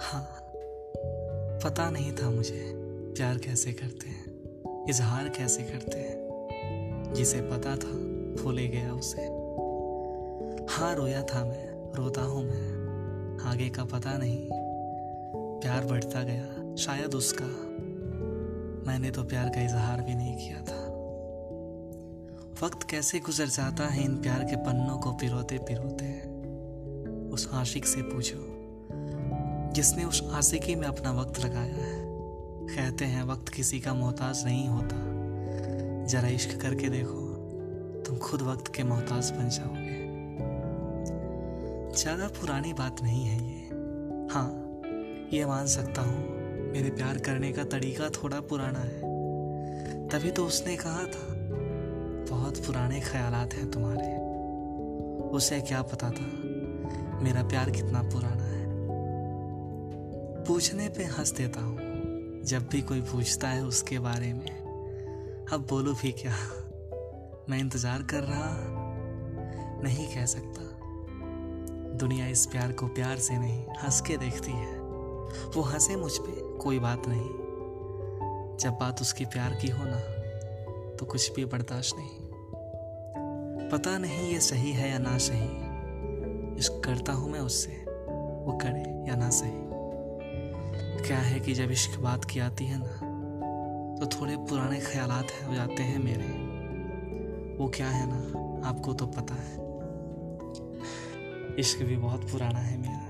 हाँ पता नहीं था मुझे प्यार कैसे करते हैं, इजहार कैसे करते हैं। जिसे पता था, भूले गया उसे। हाँ रोया था मैं, रोता हूँ मैं। आगे का पता नहीं, प्यार बढ़ता गया शायद उसका। मैंने तो प्यार का इजहार भी नहीं किया था। वक्त कैसे गुजर जाता है इन प्यार के पन्नों को पिरोते पिरोते उस आशिक से पूछो जिसने उस आशिकी में अपना वक्त लगाया है। कहते हैं, वक्त किसी का मोहताज नहीं होता। जरा इश्क करके देखो, तुम खुद वक्त के मोहताज बन जाओगे। ज़्यादा पुरानी बात नहीं है ये। हाँ ये मान सकता हूँ, मेरे प्यार करने का तरीका थोड़ा पुराना है। तभी तो उसने कहा था, बहुत पुराने ख्यालात हैं तुम्हारे। उसे क्या पता था, मेरा प्यार कितना पुराना है। पूछने पे हंस देता हूँ। जब भी कोई पूछता है उसके बारे में, अब बोलो भी क्या? मैं इंतज़ार कर रहा नहीं कह सकता। दुनिया इस प्यार को प्यार से नहीं, हंस के देखती है। वो हंसे मुझ पे, कोई बात नहीं। जब बात उसकी प्यार की हो ना तो कुछ भी बर्दाश्त नहीं। पता नहीं ये सही है या ना सही। इश्क करता हूँ मैं उससे, वो करे या ना सही। क्या है कि जब इश्क बात की आती है ना तो थोड़े पुराने ख्याल हो जाते हैं मेरे। वो क्या है ना, आपको तो पता है। इश्क भी बहुत पुराना है मेरा।